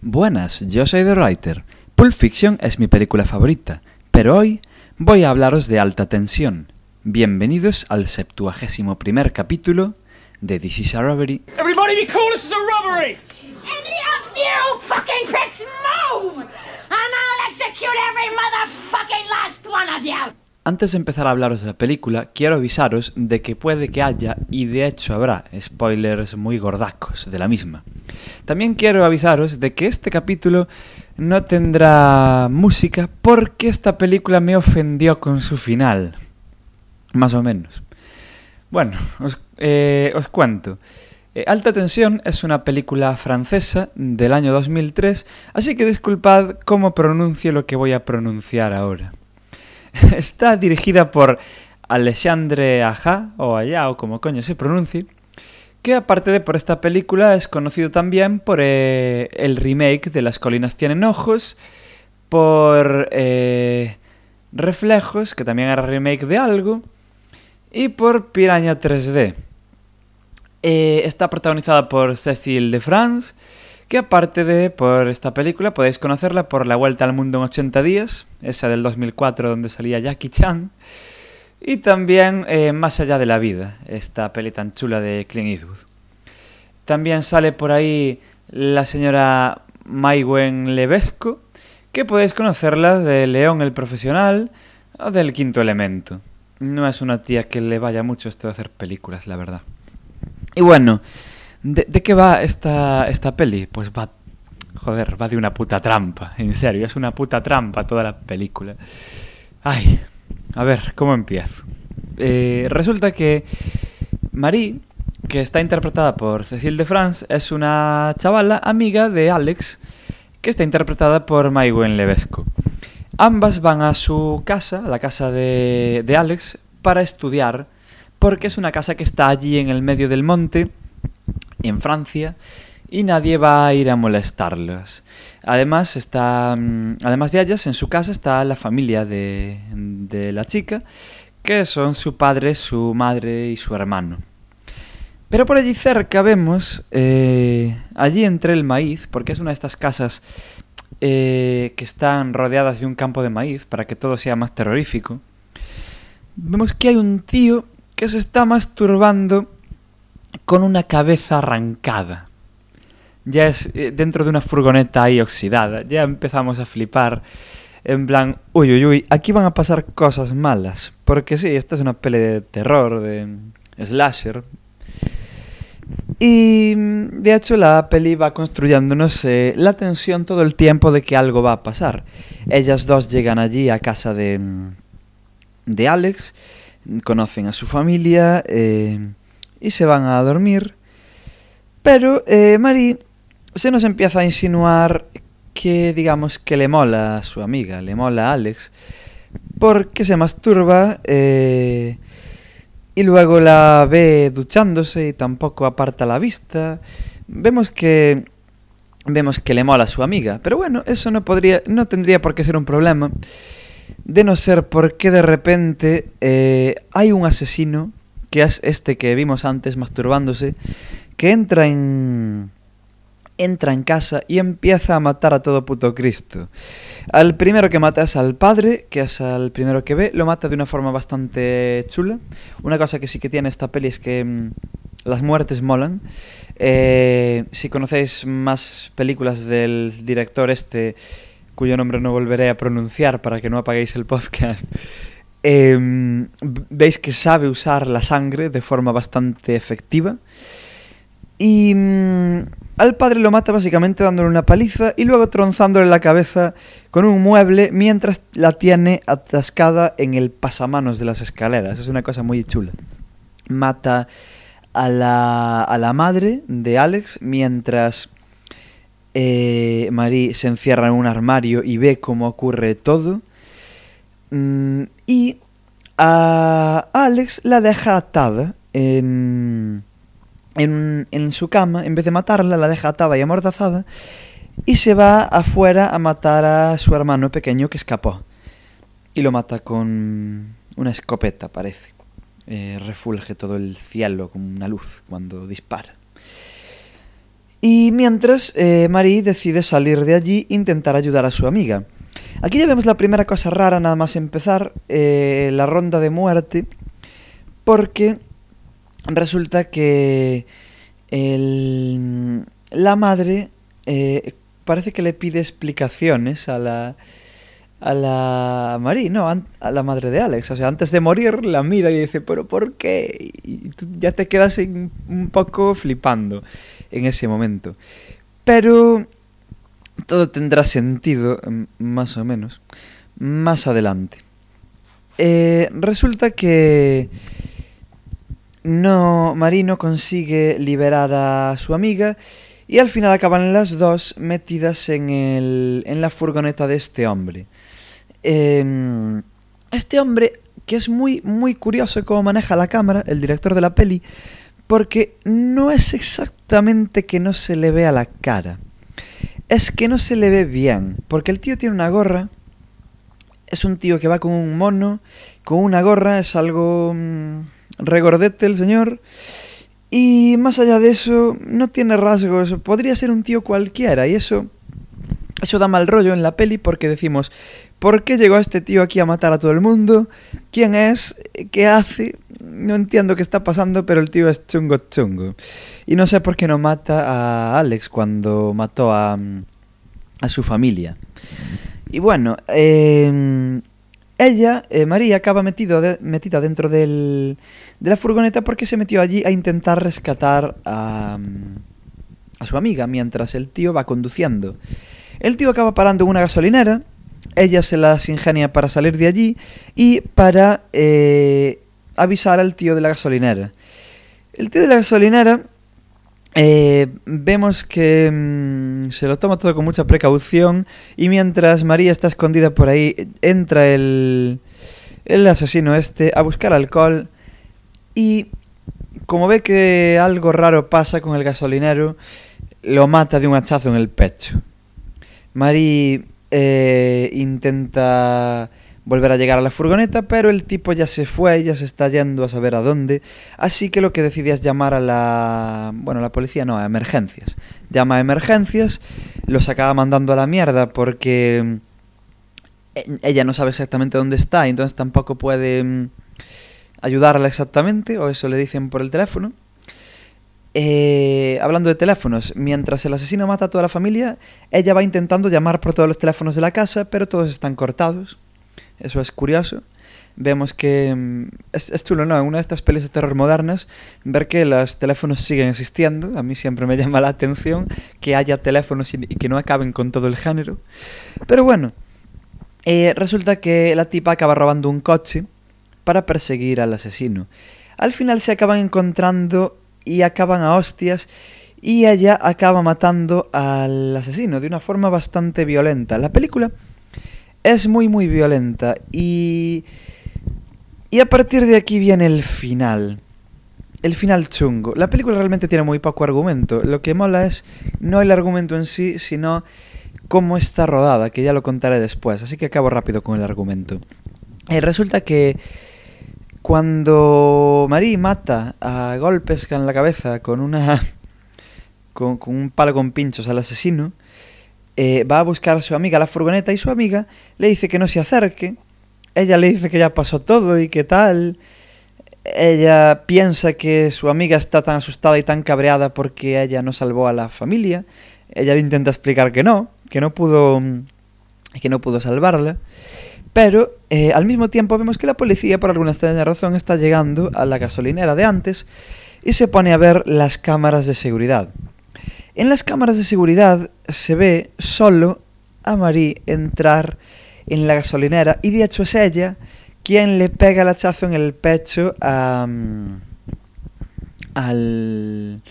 Buenas, yo soy The Writer. Pulp Fiction es mi película favorita, pero hoy voy a hablaros de alta tensión. Bienvenidos al septuagésimo primer capítulo de This is a Robbery. Everybody be cool, this is a robbery! Any of you fucking pricks move! And I'll execute every motherfucking last one of you! Antes de empezar a hablaros de la película, quiero avisaros de que puede que haya, y de hecho habrá, spoilers muy gordacos de la misma. También quiero avisaros de que este capítulo no tendrá música porque esta película me ofendió con su final. Más o menos. Bueno, os, eh, os cuento. Eh, Alta Tensión es una película francesa del año 2003, así que disculpad cómo pronuncio lo que voy a pronunciar ahora. Está dirigida por Alexandre Aja, o Allá, o como coño se pronuncie, que aparte de por esta película es conocido también por eh, el remake de Las colinas tienen ojos, por eh, Reflejos, que también era remake de algo, y por Piraña 3D. Eh, está protagonizada por Cecil de France, que aparte de por esta película podéis conocerla por La Vuelta al Mundo en 80 días, esa del 2004 donde salía Jackie Chan, y también eh, Más allá de la vida, esta peli tan chula de Clint Eastwood. También sale por ahí la señora Maiguen Levesco, que podéis conocerla de León el Profesional o del Quinto Elemento. No es una tía que le vaya mucho esto de hacer películas, la verdad. Y bueno, ¿de, qué va esta, esta peli? Pues va... Joder, va de una puta trampa, en serio, es una puta trampa toda la película. Ay, a ver, ¿cómo empiezo? Eh, resulta que Marie, que está interpretada por Cecile de France, es una chavala amiga de Alex, que está interpretada por Maiguen Levesco. Ambas van a su casa, la casa de, de Alex, para estudiar, porque es una casa que está allí en el medio del monte, en Francia, y nadie va a ir a molestarlas. Además, está, mm, además de ellas, en su casa está la familia de, de la chica, que son su padre, su madre y su hermano. Pero por allí cerca vemos, eh, allí entre el maíz, porque es una de estas casas eh, que están rodeadas de un campo de maíz para que todo sea más terrorífico, vemos que hay un tío que se está masturbando con una cabeza arrancada. Ya es eh, dentro de una furgoneta ahí oxidada. Ya empezamos a flipar. En plan, uy, uy, uy, aquí van a pasar cosas malas. Porque sí, esta es una peli de terror, de slasher. Y mm, de hecho la peli va construyéndonos eh, la tensión todo el tiempo de que algo va a pasar. Ellas dos llegan allí a casa de, mm, de Alex, conocen a su familia eh, y se van a dormir. Pero eh, Marie se nos empieza a insinuar que digamos que le mola a su amiga, le mola a Alex, porque se masturba eh, y luego la ve duchándose y tampoco aparta la vista. Vemos que vemos que le mola a su amiga, pero bueno, eso no podría, no tendría por qué ser un problema, de no ser porque de repente eh, hay un asesino que es este que vimos antes masturbándose, que entra en entra en casa y empieza a matar a todo puto Cristo. Al primero que mata es al padre, que es al primero que ve, lo mata de una forma bastante chula. Una cosa que sí que tiene esta peli es que mm, las muertes molan. Eh, si conocéis más películas del director este, cuyo nombre no volveré a pronunciar para que no apaguéis el podcast, eh, veis que sabe usar la sangre de forma bastante efectiva. Y mm, al padre lo mata básicamente dándole una paliza y luego tronzándole la cabeza con un mueble mientras la tiene atascada en el pasamanos de las escaleras. Es una cosa muy chula. Mata a la, a la madre de Alex mientras eh, Marie se encierra en un armario y ve cómo ocurre todo. Mm, y a Alex la deja atada en en, en, su cama, en vez de matarla, la deja atada y amordazada y se va afuera a matar a su hermano pequeño que escapó. Y lo mata con una escopeta, parece. Eh, refulge todo el cielo con una luz cuando dispara. Y mientras, eh, Marie decide salir de allí e intentar ayudar a su amiga. Aquí ya vemos la primera cosa rara, nada más empezar, eh, la ronda de muerte, porque resulta que la madre eh, parece que le pide explicaciones a la, a la Marie, a la madre de Alex. O sea, antes de morir la mira y dice, pero ¿por qué? Y tú ya te quedas un poco flipando en ese momento. Pero todo tendrá sentido, mm, más o menos, más adelante. Eh, resulta que no, Marino consigue liberar a su amiga y al final acaban las dos metidas en, el, en la furgoneta de este hombre. Eh, este hombre, que es muy, muy curioso cómo maneja la cámara, el director de la peli, porque no es exactamente que no se le vea la cara. Es que no se le ve bien. Porque el tío tiene una gorra. Es un tío que va con un mono. Con una gorra. Es algo... Mmm, regordete el señor. Y más allá de eso, no tiene rasgos. Podría ser un tío cualquiera. Y eso... Eso da mal rollo en la peli porque decimos, ¿por qué llegó este tío aquí a matar a todo el mundo? ¿Quién es? ¿Qué hace? no entiendo qué está pasando, pero el tío es chungo chungo. Y no sé por qué no mata a Alex cuando mató a, a su familia. Y bueno, eh, ella, María, acaba metido metida dentro del, de la furgoneta porque se metió allí a intentar rescatar a, a su amiga mientras el tío va conduciendo. El tío acaba parando en una gasolinera, ella se las ingenia para salir de allí y para eh, avisar al tío de la gasolinera. El tío de la gasolinera eh, vemos que mm, se lo toma todo con mucha precaución y mientras María está escondida por ahí, entra el, el asesino este a buscar alcohol y como ve que algo raro pasa con el gasolinero, lo mata de un hachazo en el pecho. María eh, intenta volver a llegar a la furgoneta, pero el tipo ya se fue, ya se está yendo a saber a dónde, así que lo que decidí es llamar a la... bueno, la policía no, a emergencias. Llama a emergencias, los acaba mandando a la mierda porque mm, ella no sabe exactamente dónde está, entonces tampoco puede mm, ayudarla exactamente, o eso le dicen por el teléfono. Eh, hablando de teléfonos, mientras el asesino mata a toda la familia, ella va intentando llamar por todos los teléfonos de la casa, pero todos están cortados. Eso es curioso. Vemos que mm, es, es chulo, ¿no? En una de estas pelis de terror modernas, ver que los teléfonos siguen existiendo. A mí siempre me llama la atención que haya teléfonos y, que no acaben con todo el género. Pero bueno, eh, resulta que la tipa acaba robando un coche para perseguir al asesino. Al final se acaban encontrando y acaban a hostias y ella acaba matando al asesino de una forma bastante violenta. La película es muy muy violenta y y a partir de aquí viene el final. El final chungo. La película realmente tiene muy poco argumento. Lo que mola es no el argumento en sí, sino cómo está rodada, que ya lo contaré después. Así que acabo rápido con el argumento. Eh, resulta que cuando Marie mata a golpes en la cabeza con una con, un palo con pinchos al asesino, eh, va a buscar a su amiga la furgoneta y su amiga le dice que no se acerque. Ella le dice que ya pasó todo y que tal. Ella piensa que su amiga está tan asustada y tan cabreada porque ella no salvó a la familia. Ella le intenta explicar que no, que no pudo, que no pudo salvarla. Pero eh, al mismo tiempo vemos que la policía, por alguna extraña razón, está llegando a la gasolinera de antes y se pone a ver las cámaras de seguridad. En las cámaras de seguridad se ve solo a Marie entrar en la gasolinera y de hecho es ella quien le pega el hachazo en el pecho a, al,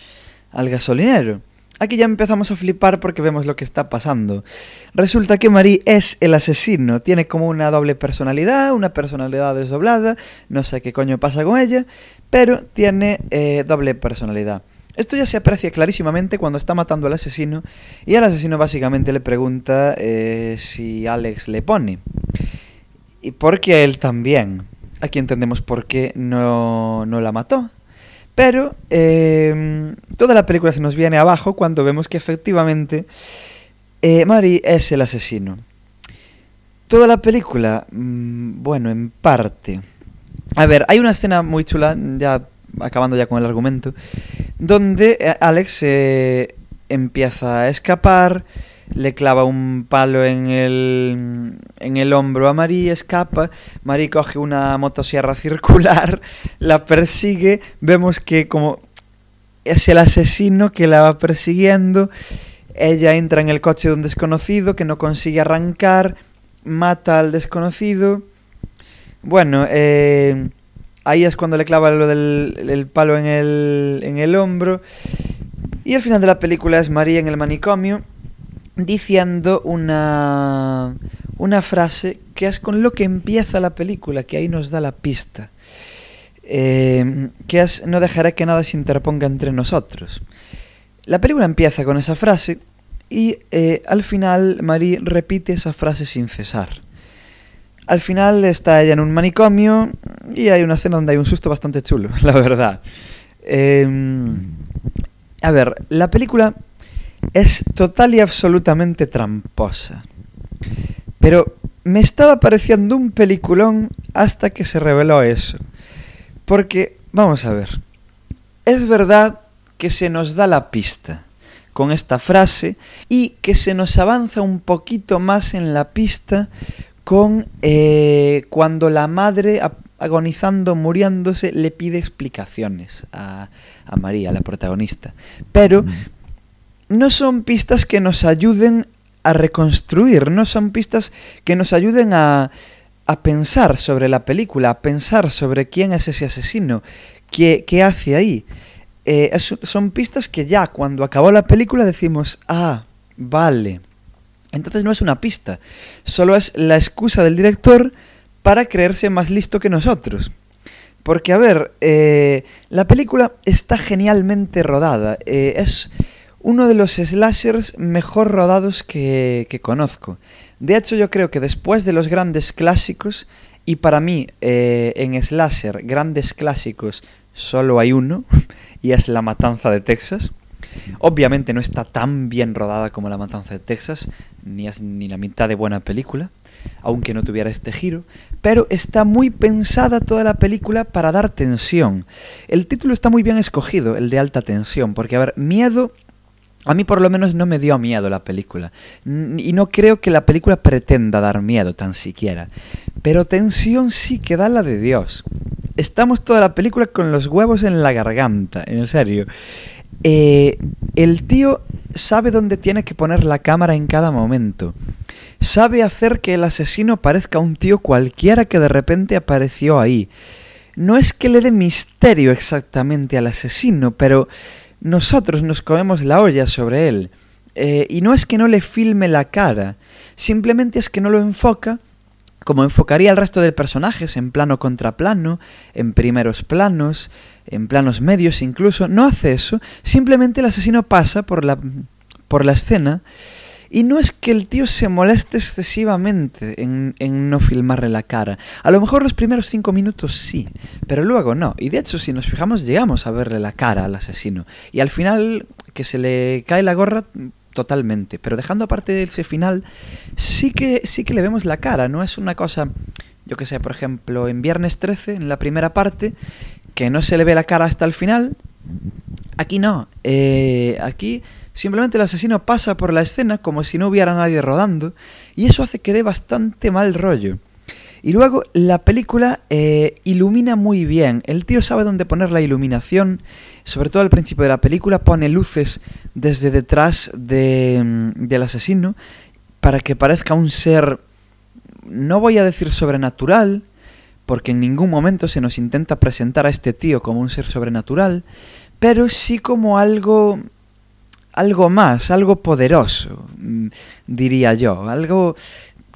al gasolinero. Aquí ya empezamos a flipar porque vemos lo que está pasando. Resulta que Marie es el asesino, tiene como una doble personalidad, una personalidad desdoblada, no sé qué coño pasa con ella, pero tiene eh, doble personalidad. Esto ya se aprecia clarísimamente cuando está matando al asesino y al asesino básicamente le pregunta eh, si Alex le pone. Y porque él también. Aquí entendemos por qué no, no la mató. Pero eh, toda la película se nos viene abajo cuando vemos que efectivamente eh, Mari es el asesino. Toda la película, mmm, bueno, en parte. A ver, hay una escena muy chula, ya acabando ya con el argumento, donde eh, Alex eh, empieza a escapar, le clava un palo en el, en el hombro a Marie, escapa, Marie coge una motosierra circular, la persigue, vemos que como es el asesino que la va persiguiendo, ella entra en el coche de un desconocido que no consigue arrancar, mata al desconocido, bueno, eh, ahí es cuando le clava lo del el palo en el, en el hombro, y el final de la película es María en el manicomio, diciendo una, una frase que es con lo que empieza la película, que ahí nos da la pista. Eh, que es no dejaré que nada se interponga entre nosotros. La película empieza con esa frase y eh, al final Marie repite esa frase sin cesar. Al final está ella en un manicomio y hay una escena donde hay un susto bastante chulo, la verdad. Eh, a ver, la película es total y absolutamente tramposa. Pero me estaba pareciendo un peliculón hasta que se reveló eso. Porque, vamos a ver, es verdad que se nos da la pista con esta frase y que se nos avanza un poquito más en la pista con eh, cuando la madre agonizando, muriéndose, le pide explicaciones a, a María, la protagonista. Pero no son pistas que nos ayuden a reconstruir, no son pistas que nos ayuden a, a pensar sobre la película, a pensar sobre quién es ese asesino, qué, qué hace ahí. Eh, son pistas que ya cuando acabó la película decimos, ah, vale. Entonces no es una pista, solo es la excusa del director para creerse más listo que nosotros. Porque, a ver, eh, la película está genialmente rodada. Eh, es uno de los slashers mejor rodados que, que, conozco. De hecho, yo creo que después de los grandes clásicos, y para mí eh, en slasher, grandes clásicos, solo hay uno, y es La Matanza de Texas. Obviamente no está tan bien rodada como La Matanza de Texas, ni es ni la mitad de buena película, aunque no tuviera este giro, pero está muy pensada toda la película para dar tensión. El título está muy bien escogido, el de alta tensión, porque a ver, miedo a mí por lo menos no me dio miedo la película. Y no creo que la película pretenda dar miedo tan siquiera. Pero tensión sí que da la de Dios. Estamos toda la película con los huevos en la garganta, en serio. Eh, el tío sabe dónde tiene que poner la cámara en cada momento. Sabe hacer que el asesino parezca un tío cualquiera que de repente apareció ahí. No es que le dé misterio exactamente al asesino, pero nosotros nos comemos la olla sobre él. Eh, y no es que no le filme la cara, simplemente es que no lo enfoca como enfocaría el resto de personajes, en plano contra plano, en primeros planos, en planos medios incluso. No hace eso, simplemente el asesino pasa por la, por la escena y no es que el tío se moleste excesivamente en, en, no filmarle la cara. A lo mejor los primeros cinco minutos sí, pero luego no. Y de hecho, si nos fijamos, llegamos a verle la cara al asesino. Y al final, que se le cae la gorra totalmente. Pero dejando aparte ese final, sí que, sí que le vemos la cara. No es una cosa, yo que sé, por ejemplo, en Viernes 13, en la primera parte, que no se le ve la cara hasta el final. Aquí no. Eh, aquí Simplemente el asesino pasa por la escena como si no hubiera nadie rodando y eso hace que dé bastante mal rollo. Y luego la película eh, ilumina muy bien. El tío sabe dónde poner la iluminación. Sobre todo al principio de la película pone luces desde detrás de, mm, del asesino para que parezca un ser, no voy a decir sobrenatural, porque en ningún momento se nos intenta presentar a este tío como un ser sobrenatural, pero sí como algo algo más, algo poderoso, mm, diría yo, algo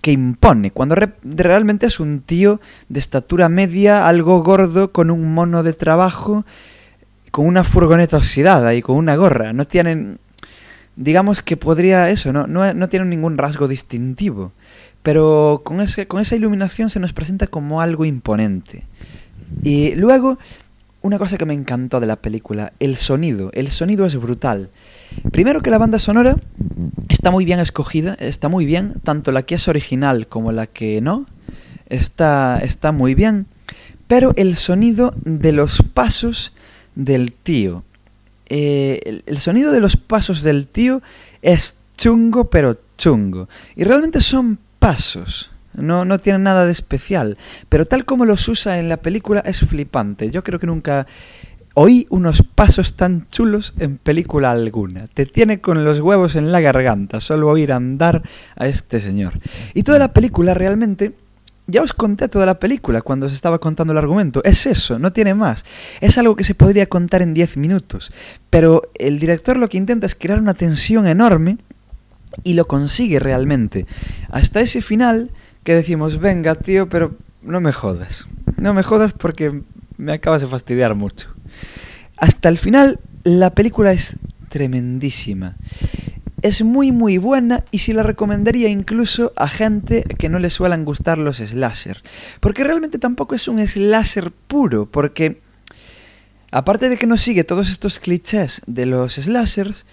que impone, cuando re realmente es un tío de estatura media, algo gordo, con un mono de trabajo, con una furgoneta oxidada y con una gorra. No tienen, digamos que podría eso, no, no, no tienen ningún rasgo distintivo, pero con, ese, con esa iluminación se nos presenta como algo imponente. Y luego una cosa que me encantó de la película, el sonido. El sonido es brutal. Primero que la banda sonora está muy bien escogida, está muy bien, tanto la que es original como la que no, está, está muy bien. Pero el sonido de los pasos del tío. Eh, el, el sonido de los pasos del tío es chungo, pero chungo. Y realmente son pasos. No, no tiene nada de especial. Pero tal como los usa en la película es flipante. Yo creo que nunca oí unos pasos tan chulos en película alguna. Te tiene con los huevos en la garganta solo oír andar a este señor. Y toda la película realmente... Ya os conté toda la película cuando os estaba contando el argumento. Es eso, no tiene más. Es algo que se podría contar en 10 minutos. Pero el director lo que intenta es crear una tensión enorme y lo consigue realmente. Hasta ese final que decimos, venga tío, pero no me jodas. No me jodas porque me acabas de fastidiar mucho. Hasta el final la película es tremendísima. Es muy muy buena y si la recomendaría incluso a gente que no le suelen gustar los slasher. Porque realmente tampoco es un slasher puro, porque aparte de que no sigue todos estos clichés de los slashers,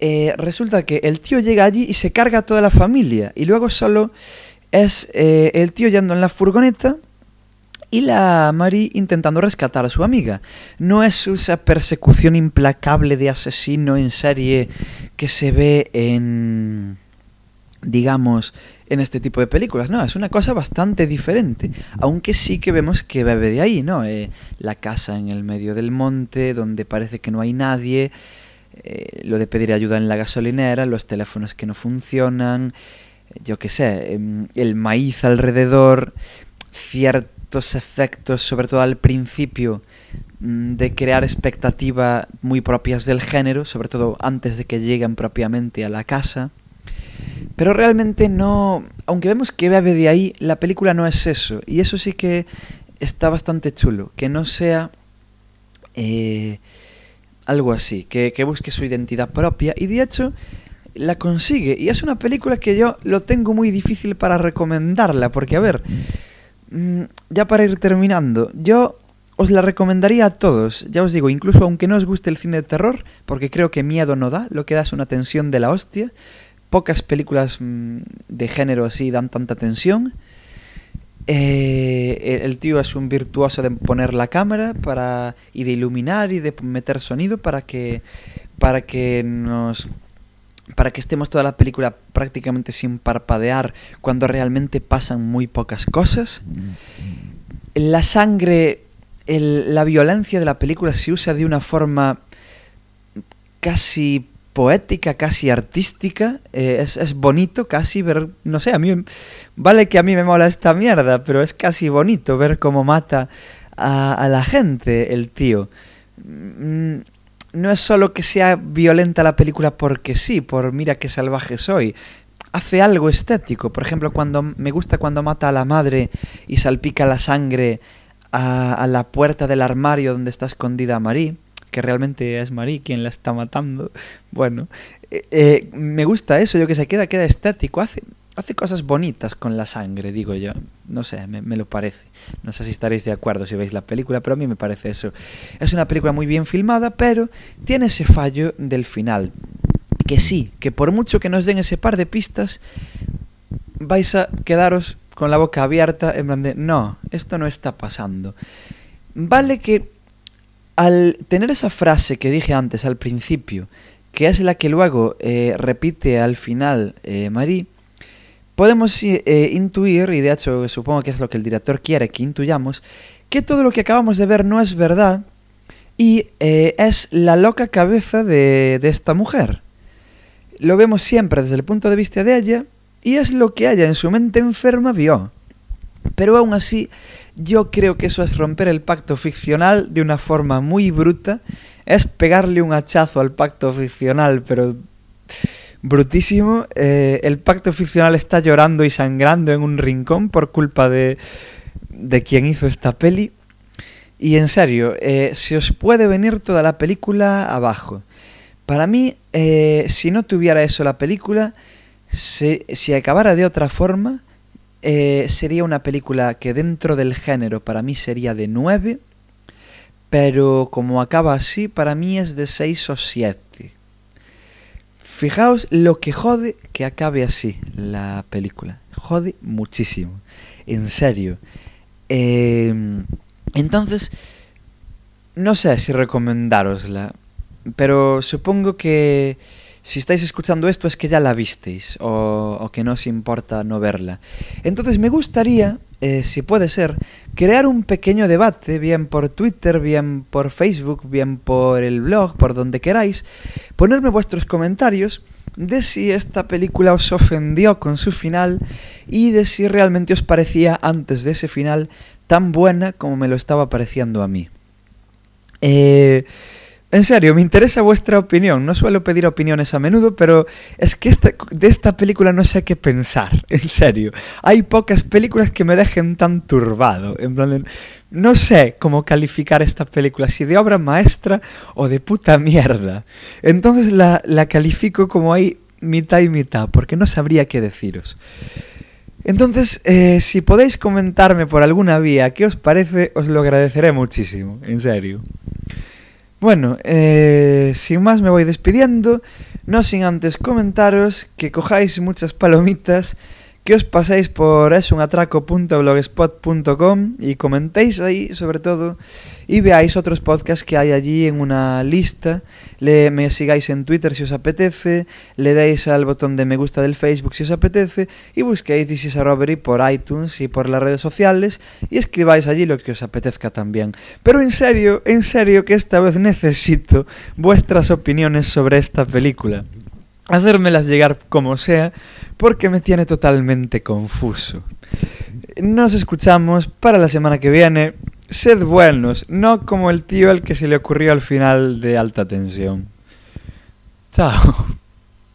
eh, resulta que el tío llega allí y se carga a toda la familia y luego solo es eh, el tío yendo en la furgoneta y la Mari intentando rescatar a su amiga. No es esa persecución implacable de asesino en serie que se ve en digamos en este tipo de películas, no, es una cosa bastante diferente, aunque sí que vemos que bebe de ahí, ¿no? Eh, la casa en el medio del monte, donde parece que no hay nadie, eh, lo de pedir ayuda en la gasolinera, los teléfonos que no funcionan, yo qué sé, em, el maíz alrededor, ciertos efectos, sobre todo al principio, mm, de crear expectativa muy propias del género, sobre todo antes de que lleguen propiamente a la casa. Pero realmente no, aunque vemos que bebe de ahí, la película no es eso. Y eso sí que está bastante chulo, que no sea eh, algo así, que, que busque su identidad propia. Y de hecho, la consigue. Y es una película que yo lo tengo muy difícil para recomendarla, porque a ver, mm, ya para ir terminando, yo os la recomendaría a todos, ya os digo, incluso aunque no os guste el cine de terror, porque creo que miedo no da, lo que da es una tensión de la hostia. Pocas películas mm, de género así dan tanta tensión. Eh, el tío es un virtuoso de poner la cámara para y de iluminar y de meter sonido para que para que nos para que estemos toda la película prácticamente sin parpadear cuando realmente pasan muy pocas cosas. La sangre, la violencia de la película se usa de una forma casi poética, casi artística. Eh, es, bonito casi ver, no sé, a mí vale que a mí me mola esta mierda, pero es casi bonito ver cómo mata a, a la gente el tío. Mm, no es solo que sea violenta la película porque sí, por mira qué salvaje soy. Hace algo estético. Por ejemplo, cuando me gusta cuando mata a la madre y salpica la sangre a, a la puerta del armario donde está escondida Marie, que realmente es Marie quien la está matando. Bueno, eh, eh, me gusta eso, yo que se queda, queda estético. Hace, hace cosas bonitas con la sangre, digo yo. No sé, me, me, lo parece. No sé si estaréis de acuerdo si veis la película, pero a mí me parece eso. Es una película muy bien filmada, pero tiene ese fallo del final. Que sí, que por mucho que nos den ese par de pistas, vais a quedaros con la boca abierta en plan de, no, esto no está pasando. Vale que al tener esa frase que dije antes al principio, que es la que luego eh, repite al final eh, Marie, podemos eh, intuir, y de hecho supongo que es lo que el director quiere que intuyamos, que todo lo que acabamos de ver no es verdad y es la loca cabeza de, de, esta mujer. Lo vemos siempre desde el punto de vista de ella y es lo que ella en su mente enferma vio. Pero aún así, yo creo que eso es romper el pacto ficcional de una forma muy bruta, es pegarle un hachazo al pacto ficcional, pero brutísimo. Eh, el pacto ficcional está llorando y sangrando en un rincón por culpa de, de quien hizo esta peli. Y en serio, eh, se os puede venir toda la película abajo. Para mí, eh, si no tuviera eso la película, se, si acabara de otra forma, sería una película que dentro del género para mí sería de 9, pero como acaba así, para mí es de 6 o 7. Fijaos lo que jode que acabe así la película. Jode muchísimo. En serio. Eh, entonces, no sé si recomendárosla, pero supongo que si estáis escuchando esto es que ya la visteis o, que no os importa no verla. Entonces me gustaría, eh, si puede ser, crear un pequeño debate, bien por Twitter, bien por Facebook, bien por el blog, por donde queráis, ponerme vuestros comentarios de si esta película os ofendió con su final y de si realmente os parecía antes de ese final tan buena como me lo estaba pareciendo a mí. Eh, en serio, me interesa vuestra opinión. No suelo pedir opiniones a menudo, pero es que esta, de esta película no sé qué pensar. En serio. Hay pocas películas que me dejen tan turbado. En no sé cómo calificar esta película, si de obra maestra o de puta mierda. Entonces la, la califico como ahí mitad y mitad, porque no sabría qué deciros. Entonces, eh, si podéis comentarme por alguna vía qué os parece, os lo agradeceré muchísimo, en serio. Bueno, eh, sin más me voy despidiendo, no sin antes comentaros que cojáis muchas palomitas, que os paséis por esunatraco.blogspot.com y comentéis ahí sobre todo y veáis otros podcasts que hay allí en una lista, le, me sigáis en Twitter si os apetece, le deis al botón de me gusta del Facebook si os apetece y busquéis This is a Robbery por iTunes y por las redes sociales y escribáis allí lo que os apetezca también. Pero en serio, en serio que esta vez necesito vuestras opiniones sobre esta película hacérmelas llegar como sea, porque me tiene totalmente confuso. Nos escuchamos para la semana que viene. Sed buenos, no como el tío al que se le ocurrió al final de alta tensión. Chao.